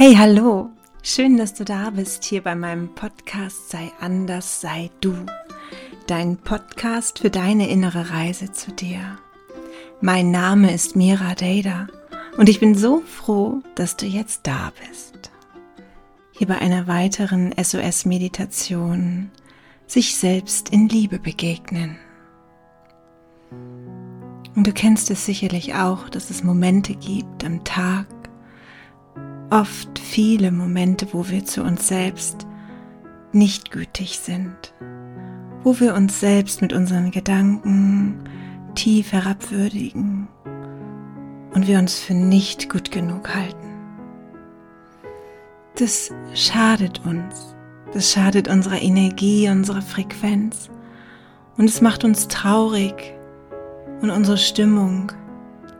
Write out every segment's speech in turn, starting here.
Hey, hallo! Schön, dass du da bist hier bei meinem Podcast Sei anders, sei du. Dein Podcast für deine innere Reise zu dir. Mein Name ist Mira Dada und ich bin so froh, dass du jetzt da bist. Hier bei einer weiteren SOS-Meditation sich selbst in Liebe begegnen. Und du kennst es sicherlich auch, dass es Momente gibt am Tag, oft viele Momente, wo wir zu uns selbst nicht gütig sind, wo wir uns selbst mit unseren Gedanken tief herabwürdigen und wir uns für nicht gut genug halten. Das schadet uns, das schadet unserer Energie, unserer Frequenz und es macht uns traurig und unsere Stimmung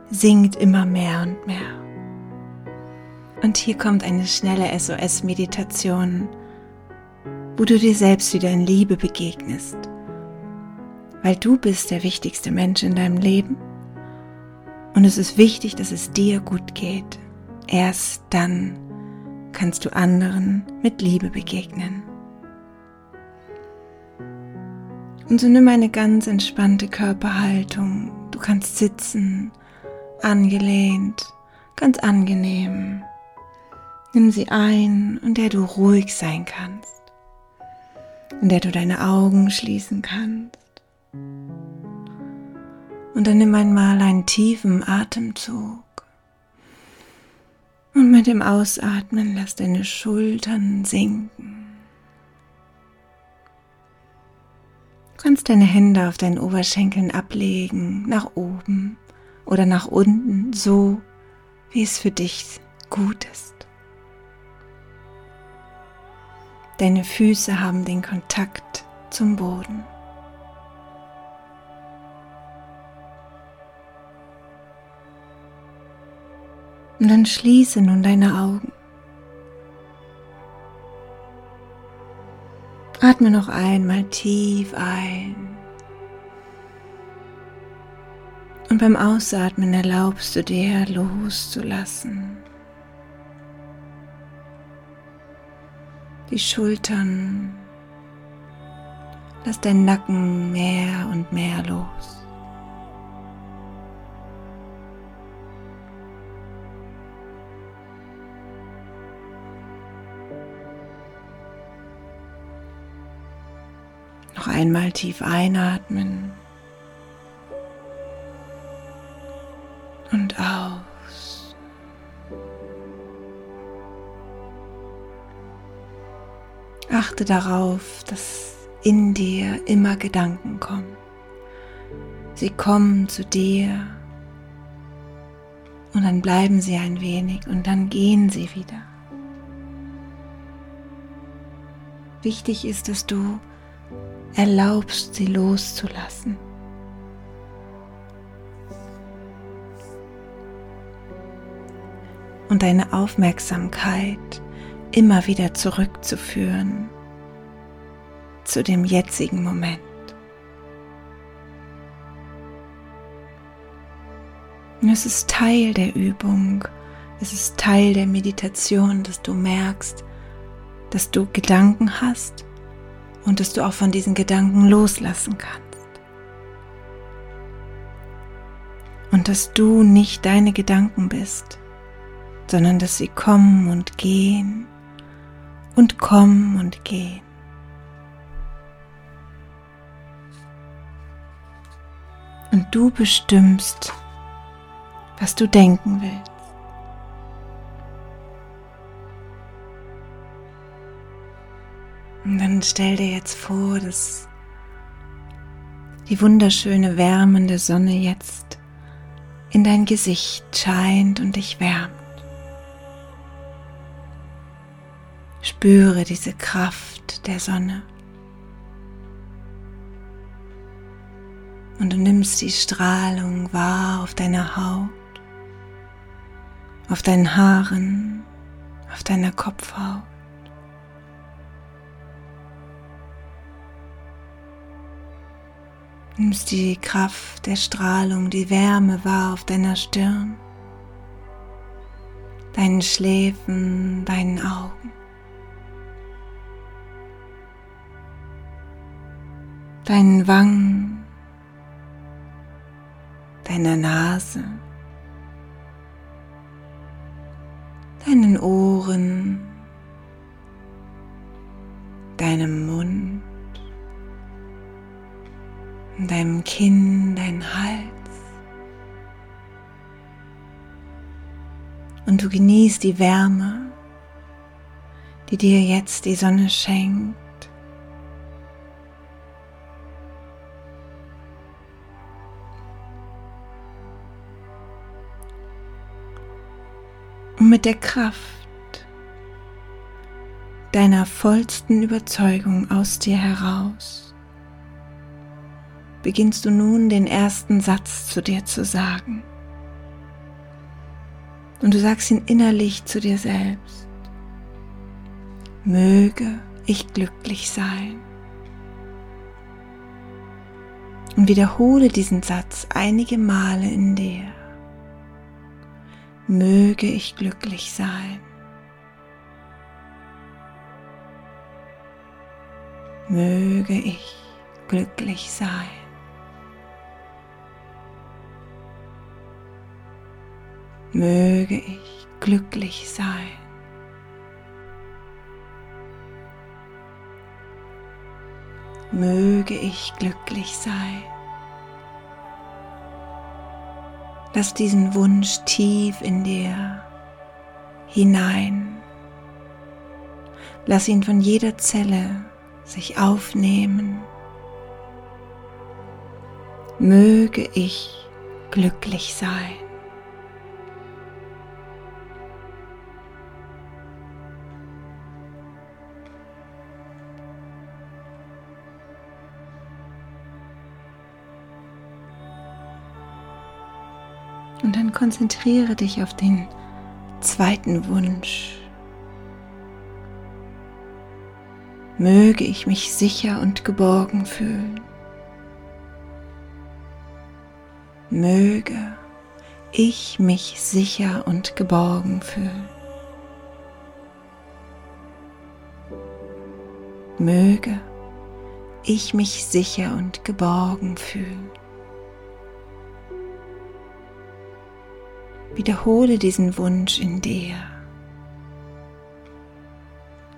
sinkt immer mehr und mehr. Und hier kommt eine schnelle SOS-Meditation, wo du dir selbst wieder in Liebe begegnest, weil du bist der wichtigste Mensch in deinem Leben und es ist wichtig, dass es dir gut geht. Erst dann kannst du anderen mit Liebe begegnen. Und so nimm eine ganz entspannte Körperhaltung. Du kannst sitzen, angelehnt, ganz angenehm. Nimm sie ein, in der du ruhig sein kannst, in der du deine Augen schließen kannst. Und dann nimm einmal einen tiefen Atemzug. Und mit dem Ausatmen lass deine Schultern sinken. Du kannst deine Hände auf deinen Oberschenkeln ablegen, nach oben oder nach unten, so wie es für dich gut ist. Deine Füße haben den Kontakt zum Boden. Und dann schließe nun deine Augen. Atme noch einmal tief ein. Und beim Ausatmen erlaubst du dir loszulassen. Die Schultern. Lass deinen Nacken mehr und mehr los. Noch einmal tief einatmen und aus. Achte darauf, dass in dir immer Gedanken kommen. Sie kommen zu dir und dann bleiben sie ein wenig und dann gehen sie wieder. Wichtig ist, dass du erlaubst, sie loszulassen. Und deine Aufmerksamkeit immer wieder zurückzuführen zu dem jetzigen Moment. Es ist Teil der Übung, es ist Teil der Meditation, dass du merkst, dass du Gedanken hast und dass du auch von diesen Gedanken loslassen kannst. Und dass du nicht deine Gedanken bist, sondern dass sie kommen und gehen und kommen und gehen. Und du bestimmst, was du denken willst. Und dann stell dir jetzt vor, dass die wunderschöne wärmende Sonne jetzt in dein Gesicht scheint und dich wärmt. Spüre diese Kraft der Sonne. Und du nimmst die Strahlung wahr auf deiner Haut, auf deinen Haaren, auf deiner Kopfhaut. Nimmst die Kraft der Strahlung, die Wärme wahr auf deiner Stirn, deinen Schläfen, deinen Augen. Deinen Wangen, deiner Nase, deinen Ohren, deinem Mund, deinem Kinn, dein Hals. Und du genießt die Wärme, die dir jetzt die Sonne schenkt. Mit der Kraft deiner vollsten Überzeugung aus dir heraus beginnst du nun den ersten Satz zu dir zu sagen. Und du sagst ihn innerlich zu dir selbst. Möge ich glücklich sein. Und wiederhole diesen Satz einige Male in dir. Möge ich glücklich sein. Möge ich glücklich sein. Möge ich glücklich sein. Möge ich glücklich sein. Lass diesen Wunsch tief in dir hinein. Lass ihn von jeder Zelle sich aufnehmen. Möge ich glücklich sein. Konzentriere dich auf den zweiten Wunsch. Möge ich mich sicher und geborgen fühlen. Möge ich mich sicher und geborgen fühlen. Möge ich mich sicher und geborgen fühlen. Wiederhole diesen Wunsch in dir.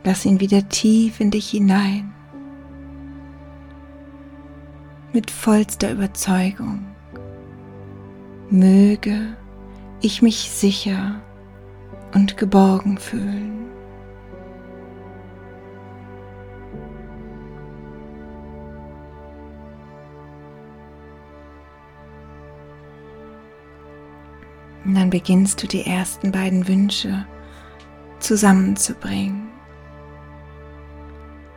Lass ihn wieder tief in dich hinein. Mit vollster Überzeugung. Möge ich mich sicher und geborgen fühlen. Und dann beginnst du die ersten beiden Wünsche zusammenzubringen.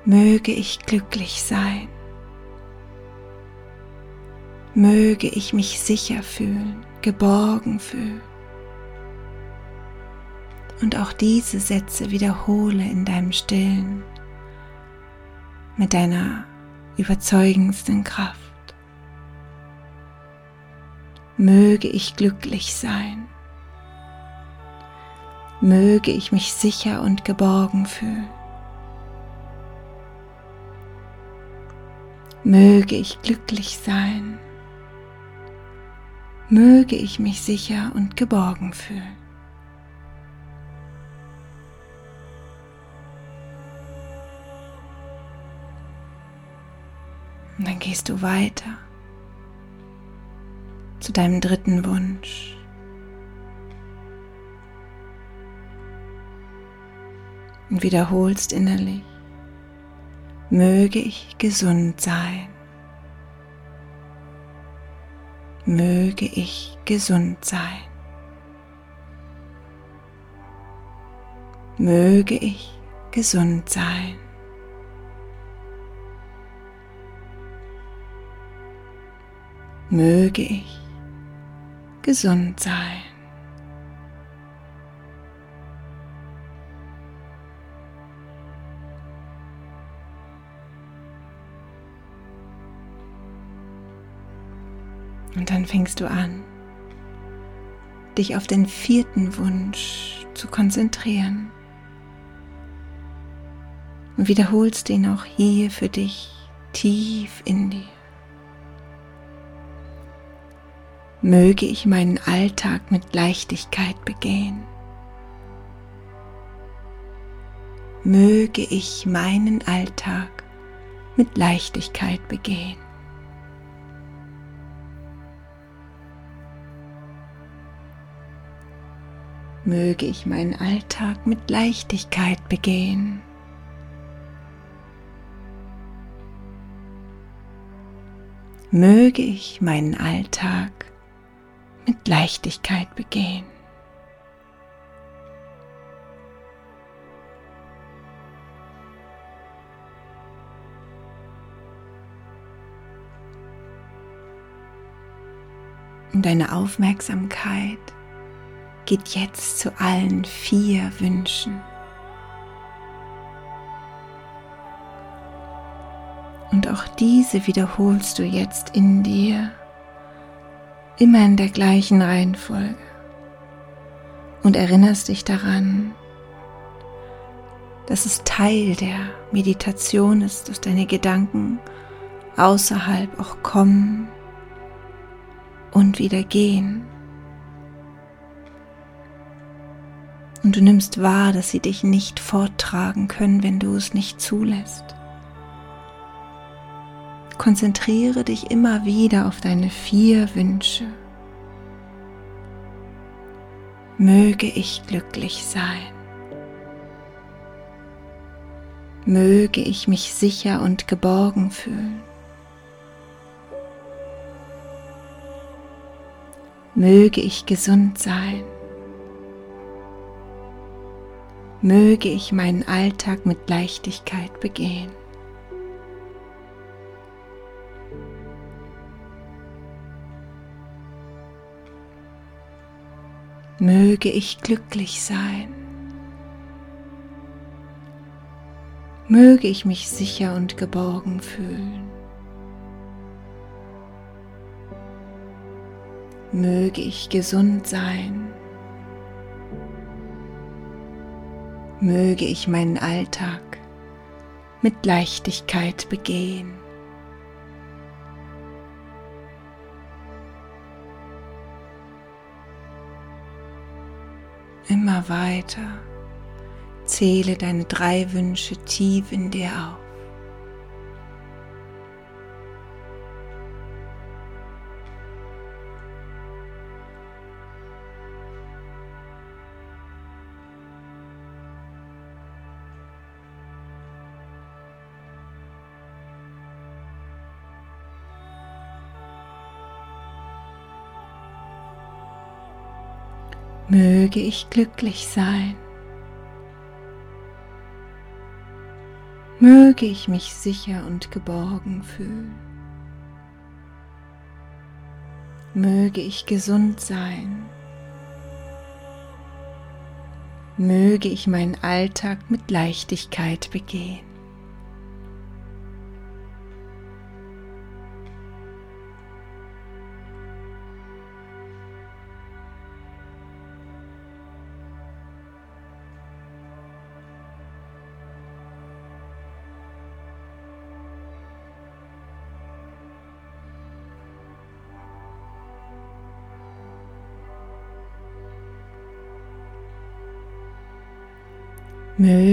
Möge ich glücklich sein. Möge ich mich sicher fühlen, geborgen fühlen. Und auch diese Sätze wiederhole in deinem Stillen mit deiner überzeugendsten Kraft möge ich glücklich sein. Möge ich mich sicher und geborgen fühlen. Möge ich glücklich sein. Möge ich mich sicher und geborgen fühlen. Und dann gehst du weiter deinem dritten Wunsch. Und wiederholst innerlich, möge ich gesund sein. Möge ich gesund sein. Möge ich gesund sein. Möge ich gesund sein. Und dann fängst du an, dich auf den vierten Wunsch zu konzentrieren. Und wiederholst ihn auch hier für dich tief in dir. Möge ich meinen Alltag mit Leichtigkeit begehen. Möge ich meinen Alltag mit Leichtigkeit begehen. Möge ich meinen Alltag mit Leichtigkeit begehen. Möge ich meinen Alltag mit Leichtigkeit begehen. Und deine Aufmerksamkeit geht jetzt zu allen vier Wünschen. Und auch diese wiederholst du jetzt in dir, immer in der gleichen Reihenfolge. Und erinnerst dich daran, dass es Teil der Meditation ist, dass deine Gedanken außerhalb auch kommen und wieder gehen. Und du nimmst wahr, dass sie dich nicht forttragen können, wenn du es nicht zulässt. Konzentriere dich immer wieder auf deine vier Wünsche. Möge ich glücklich sein. Möge ich mich sicher und geborgen fühlen. Möge ich gesund sein. möge ich meinen Alltag mit Leichtigkeit begehen. Möge ich glücklich sein. Möge ich mich sicher und geborgen fühlen. Möge ich gesund sein. möge ich meinen Alltag mit Leichtigkeit begehen. Immer weiter zähle deine drei Wünsche tief in dir auf. Möge ich glücklich sein. Möge ich mich sicher und geborgen fühlen. Möge ich gesund sein. Möge ich meinen Alltag mit Leichtigkeit begehen.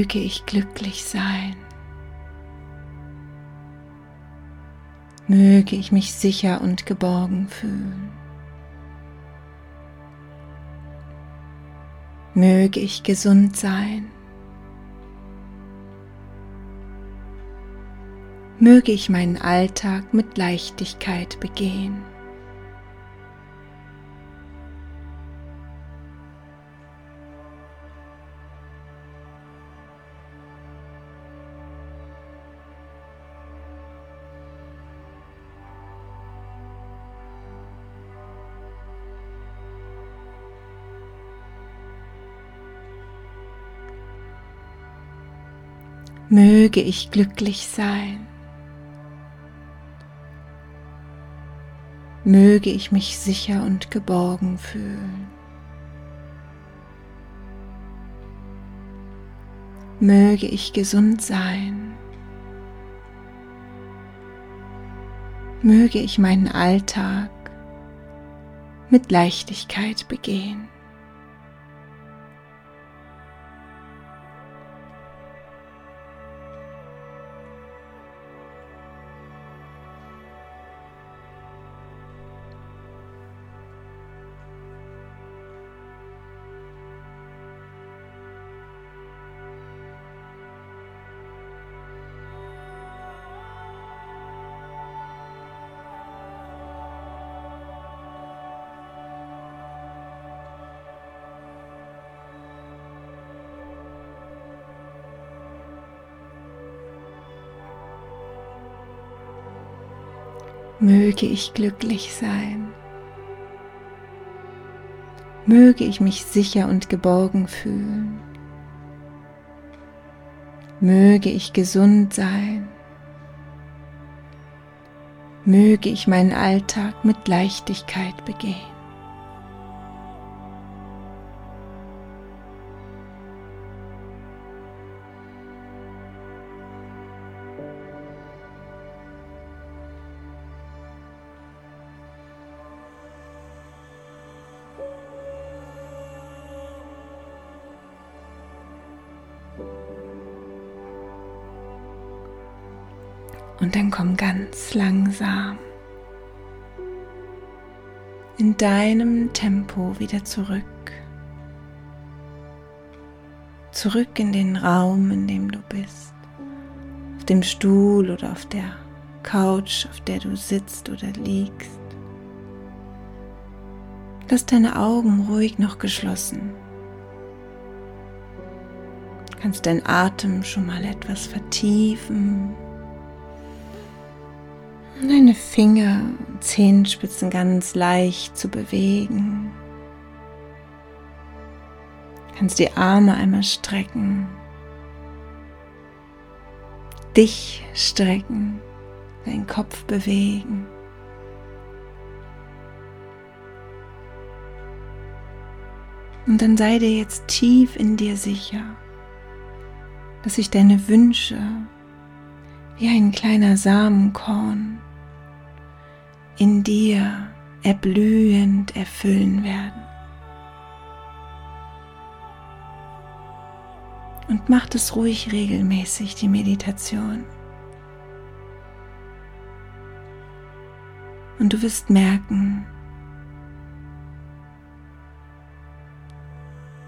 Möge ich glücklich sein. Möge ich mich sicher und geborgen fühlen. Möge ich gesund sein. Möge ich meinen Alltag mit Leichtigkeit begehen. Möge ich glücklich sein. Möge ich mich sicher und geborgen fühlen. Möge ich gesund sein. Möge ich meinen Alltag mit Leichtigkeit begehen. Möge ich glücklich sein. Möge ich mich sicher und geborgen fühlen. Möge ich gesund sein. Möge ich meinen Alltag mit Leichtigkeit begehen. Und dann komm ganz langsam in deinem Tempo wieder zurück. Zurück in den Raum, in dem du bist. Auf dem Stuhl oder auf der Couch, auf der du sitzt oder liegst. Lass deine Augen ruhig noch geschlossen. Kannst deinen Atem schon mal etwas vertiefen deine Finger und Zehenspitzen ganz leicht zu bewegen. Du kannst die Arme einmal strecken, dich strecken, deinen Kopf bewegen. Und dann sei dir jetzt tief in dir sicher, dass sich deine Wünsche wie ein kleiner Samenkorn in dir erblühend erfüllen werden. Und mach es ruhig regelmäßig, die Meditation. Und du wirst merken,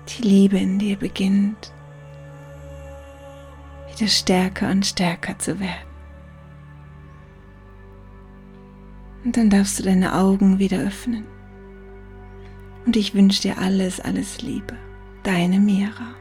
die Liebe in dir beginnt wieder stärker und stärker zu werden. Und dann darfst du deine Augen wieder öffnen. Und ich wünsche dir alles, alles Liebe. Deine Mira.